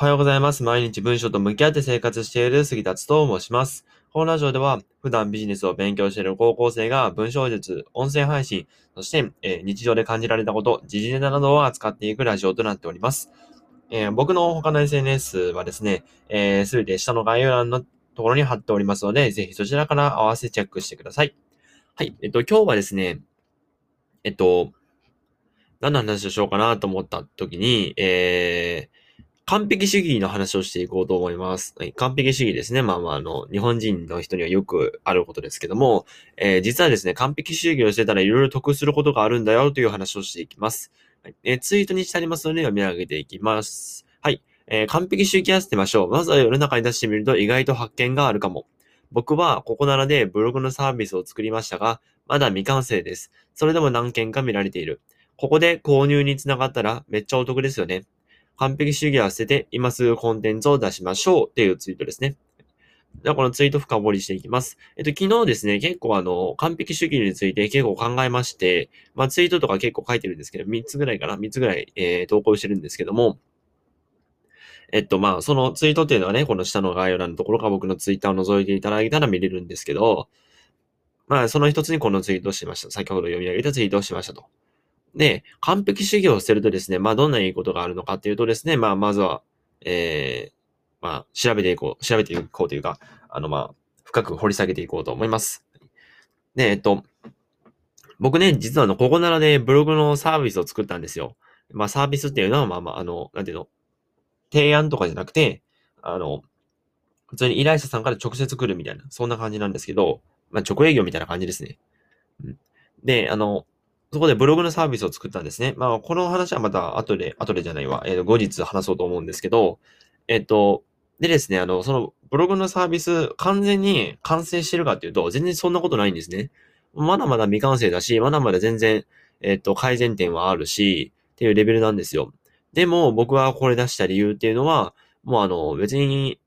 おはようございます。毎日文章と向き合って生活している杉達と申します。このラジオでは、普段ビジネスを勉強している高校生が文章術、音声配信、そして、えー、日常で感じられたこと、時事ネタなどを扱っていくラジオとなっております。えー、僕の他の SNS はですね、す、えー、べ、て下の概要欄のところに貼っておりますので、ぜひそちらから合わせチェックしてください。はい。えっと、今日はですね、えっと、何の話をしようかなと思った時に、えー、完璧主義の話をしていこうと思います。はい、完璧主義ですね。まあまあ、あの、日本人の人にはよくあることですけども、えー、実はですね、完璧主義をしてたらいろいろ得することがあるんだよという話をしていきます。はい、えー、ツイートにしてありますので読み上げていきます。はい。えー、完璧主義やってみましょう。まずは世の中に出してみると意外と発見があるかも。僕はここならでブログのサービスを作りましたが、まだ未完成です。それでも何件か見られている。ここで購入につながったらめっちゃお得ですよね。完璧主義は捨てて、今すぐコンテンツを出しましょうっていうツイートですね。では、このツイート深掘りしていきます。えっと、昨日ですね、結構あの、完璧主義について結構考えまして、まあ、ツイートとか結構書いてるんですけど、3つぐらいかな ?3 つぐらい、えー、投稿してるんですけども、えっと、まあ、そのツイートっていうのはね、この下の概要欄のところが僕のツイッターを覗いていただいたら見れるんですけど、まあ、その一つにこのツイートをしました。先ほど読み上げたツイートをしましたと。で、完璧主義をするとですね、まあ、どんないいことがあるのかっていうとですね、まあ、まずは、えー、まあ、調べていこう、調べていこうというか、あの、まあ、深く掘り下げていこうと思います。で、えっと、僕ね、実はあの、ここならでブログのサービスを作ったんですよ。まあ、サービスっていうのは、まあまあ、あの、なんていうの、提案とかじゃなくて、あの、普通に依頼者さんから直接来るみたいな、そんな感じなんですけど、まあ、直営業みたいな感じですね。うん、で、あの、そこでブログのサービスを作ったんですね。まあ、この話はまた後で、後でじゃないわ。えっ、ー、と、後日話そうと思うんですけど、えっ、ー、と、でですね、あの、そのブログのサービス完全に完成してるかっていうと、全然そんなことないんですね。まだまだ未完成だし、まだまだ全然、えっ、ー、と、改善点はあるし、っていうレベルなんですよ。でも、僕はこれ出した理由っていうのは、もうあの、別に、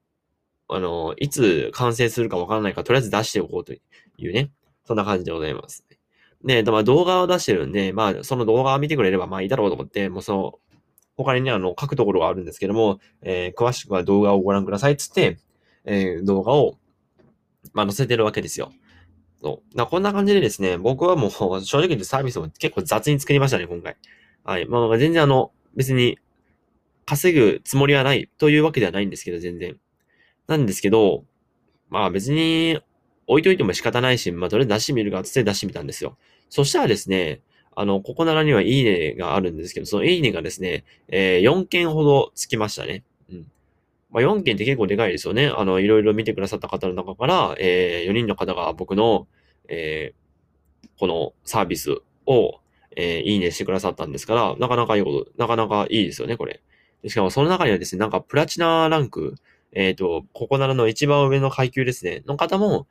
あの、いつ完成するかわからないから、とりあえず出しておこうというね、そんな感じでございます。で、まあ動画を出してるんで、まあその動画を見てくれればまあいいだろうと思って、もうその、他にね、あの、書くところがあるんですけども、えー、詳しくは動画をご覧くださいっつって、えー、動画を、まあ載せてるわけですよ。そう。だこんな感じでですね、僕はもう正直言ってサービスを結構雑に作りましたね、今回。はい。まあ全然あの、別に稼ぐつもりはないというわけではないんですけど、全然。なんですけど、まあ別に置いといても仕方ないし、まあとりあえず出してみるかって出してみたんですよ。そしたらですね、あの、ここならにはいいねがあるんですけど、そのいいねがですね、えー、4件ほどつきましたね。うん。まあ、4件って結構でかいですよね。あの、いろいろ見てくださった方の中から、えー、4人の方が僕の、えー、このサービスを、え、いいねしてくださったんですから、なかなかいいこと、なかなかいいですよね、これ。しかもその中にはですね、なんかプラチナランク、えっ、と、ここならの一番上の階級ですね、の方も、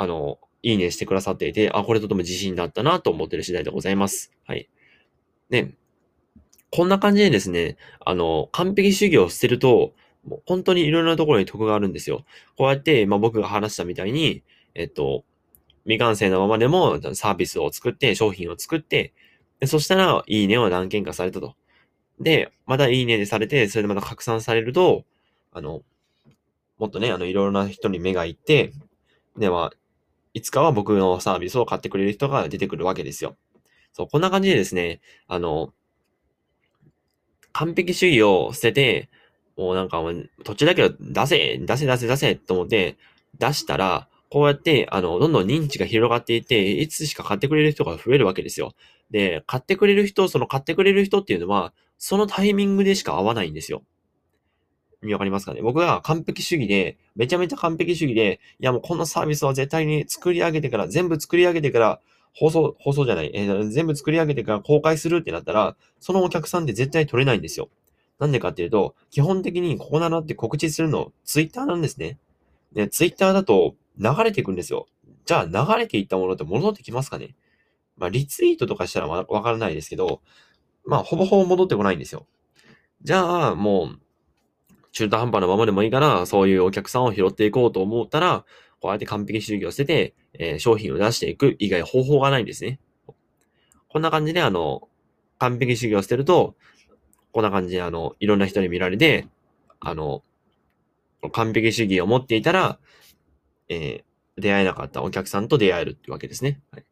あの、いいねしてくださっていて、あ、これとても自信だったなと思ってる次第でございます。はい。ね。こんな感じでですね、あの、完璧主義を捨てると、もう本当にいろいろなところに得があるんですよ。こうやって、まあ僕が話したみたいに、えっと、未完成のままでもサービスを作って、商品を作って、そしたら、いいねを何件かされたと。で、またいいねでされて、それでまた拡散されると、あの、もっとね、あの、いろいろな人に目がいって、では、いつかは僕のサービスを買ってくれる人が出てくるわけですよ。そう、こんな感じでですね、あの、完璧主義を捨てて、もうなんかもう、途中だけど出せ、出せ、出せ、出せ、と思って出したら、こうやって、あの、どんどん認知が広がっていて、いつしか買ってくれる人が増えるわけですよ。で、買ってくれる人、その買ってくれる人っていうのは、そのタイミングでしか合わないんですよ。見わかりますかね？僕が完璧主義で、めちゃめちゃ完璧主義で、いやもうこのサービスは絶対に作り上げてから、全部作り上げてから、放送、放送じゃない、えー、全部作り上げてから公開するってなったら、そのお客さんって絶対取れないんですよ。なんでかっていうと、基本的にここならって告知するの、ツイッターなんですね。で、ツイッターだと流れていくんですよ。じゃあ流れていったものって戻ってきますかね？まあ、リツイートとかしたらわからないですけど、まあ、ほぼほぼ戻ってこないんですよ。じゃあ、もう、中途半端なままでもいいから、そういうお客さんを拾っていこうと思ったら、こうやって完璧主義を捨てて、えー、商品を出していく以外方法がないんですね。こんな感じで、あの、完璧主義を捨てると、こんな感じで、あの、いろんな人に見られて、あの、完璧主義を持っていたら、えー、出会えなかったお客さんと出会えるってわけですね。はい、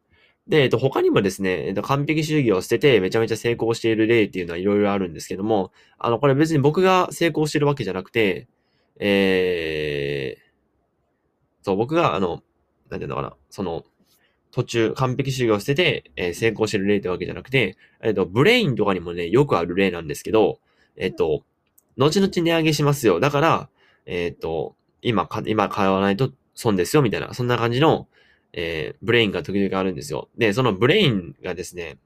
で、えっと、他にもですね、えっと、完璧主義を捨ててめちゃめちゃ成功している例っていうのはいろいろあるんですけども、あの、これ別に僕が成功してるわけじゃなくて、えー、そう、僕が、あの、なんていうのかな、その、途中、完璧主義を捨てて、えー、成功してる例ってわけじゃなくて、えっ、と、ブレインとかにもね、よくある例なんですけど、えっ、と、後々値上げしますよ。だから、えっ、と、今か、今買わないと損ですよ、みたいな、そんな感じの、えー、ブレインが時々あるんですよ。で、そのブレインがですね、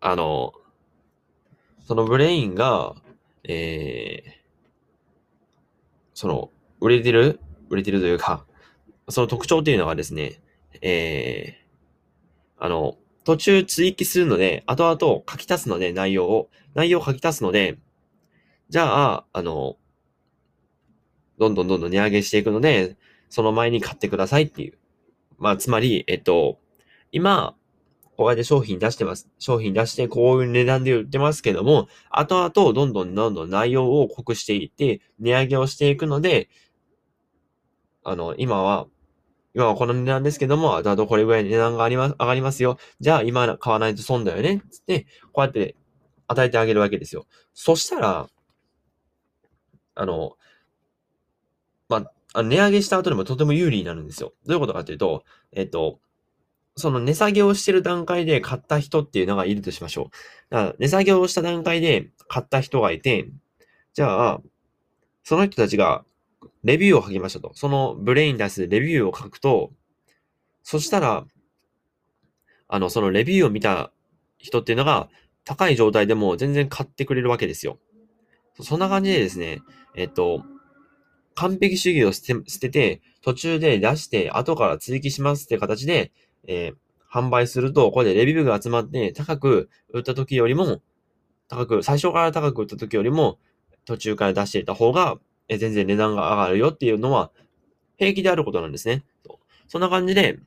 あの、そのブレインが、えー、その、売れてる売れてるというか、その特徴っていうのがですね、えー、あの、途中追記するので、後々書き足すので、内容を。内容を書き足すので、じゃあ、あの、どんどんどんどん値上げしていくので、その前に買ってくださいっていう。まあ、つまり、えっと、今、こうやって商品出してます。商品出して、こういう値段で売ってますけども、後々どんどんどんどん内容を濃くしていって、値上げをしていくので、あの、今は、今はこの値段ですけども、後々これぐらい値段があります、上がりますよ。じゃあ今買わないと損だよね。つって、こうやって与えてあげるわけですよ。そしたら、あの、まあ、値上げした後でもとても有利になるんですよ。どういうことかというと、えっと、その値下げをしてる段階で買った人っていうのがいるとしましょう。だから値下げをした段階で買った人がいて、じゃあ、その人たちがレビューを書きましたと。そのブレインに対すレビューを書くと、そしたら、あの、そのレビューを見た人っていうのが高い状態でも全然買ってくれるわけですよ。そんな感じでですね、えっと、完璧主義を捨て捨てて、途中で出して、後から追記しますって形で、えー、販売すると、これでレビューが集まって、高く売った時よりも、高く、最初から高く売った時よりも、途中から出していた方が、え全然値段が上がるよっていうのは、平気であることなんですね。そんな感じで、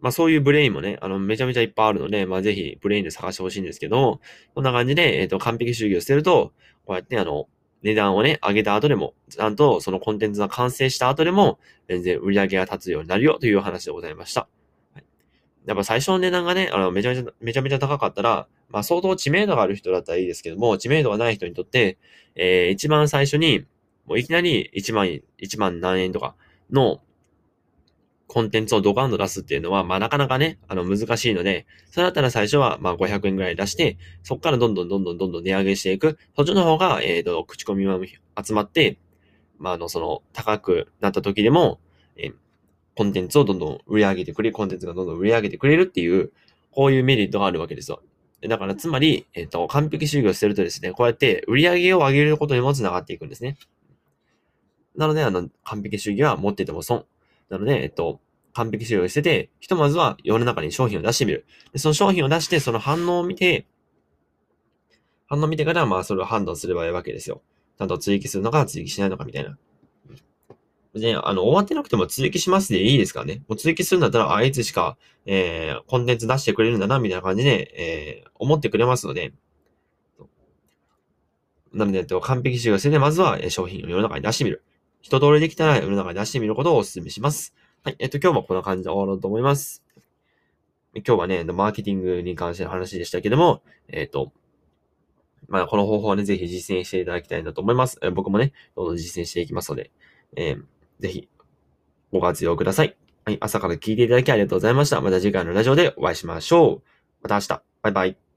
まあそういうブレインもね、あの、めちゃめちゃいっぱいあるので、まあぜひブレインで探してほしいんですけど、こんな感じで、えっ、ー、と、完璧主義を捨てると、こうやってあの、値段をね、上げた後でも、ちゃんとそのコンテンツが完成した後でも、全然売り上げが立つようになるよという話でございました。はい、やっぱ最初の値段がね、あの、めちゃめちゃ、めちゃめちゃ高かったら、まあ相当知名度がある人だったらいいですけども、知名度がない人にとって、えー、一番最初に、もういきなり1万、1万何円とかのコンテンツをドカンと出すっていうのは、まあなかなかね、あの難しいので、それだったら最初はまあ500円ぐらい出して、そこからどんどんどんどんどんどん値上げしていく。途中の方が、えっ、ー、と、口コミも集まって、まああの、その、高くなった時でも、えー、コンテンツをどんどん売り上げてくれ、コンテンツがどんどん売り上げてくれるっていう、こういうメリットがあるわけですよ。だから、つまり、えっ、ー、と、完璧主義をしてるとですね、こうやって売り上げを上げることにもつながっていくんですね。なので、あの、完璧主義は持ってても損。なので、えっと、完璧主義をしてて、ひとまずは世の中に商品を出してみる。でその商品を出して、その反応を見て、反応を見てから、まあ、それを判断すればいいわけですよ。ちゃんと追記するのか、追記しないのか、みたいな。別に、あの、終わってなくても追記しますでいいですからね。もう追記するんだったら、あいつしか、えー、コンテンツ出してくれるんだな、みたいな感じで、えー、思ってくれますので、なので、完璧主義をして、まずは商品を世の中に出してみる。一通りできたら世の中に出してみることをお勧めします。はい。えっと、今日もこんな感じで終わろうと思います。今日はね、マーケティングに関しての話でしたけども、えっと、まあ、この方法はね、ぜひ実践していただきたいなと思います。え僕もね、どんどん実践していきますので、えー、ぜひ、ご活用ください。はい。朝から聞いていただきありがとうございました。また次回のラジオでお会いしましょう。また明日。バイバイ。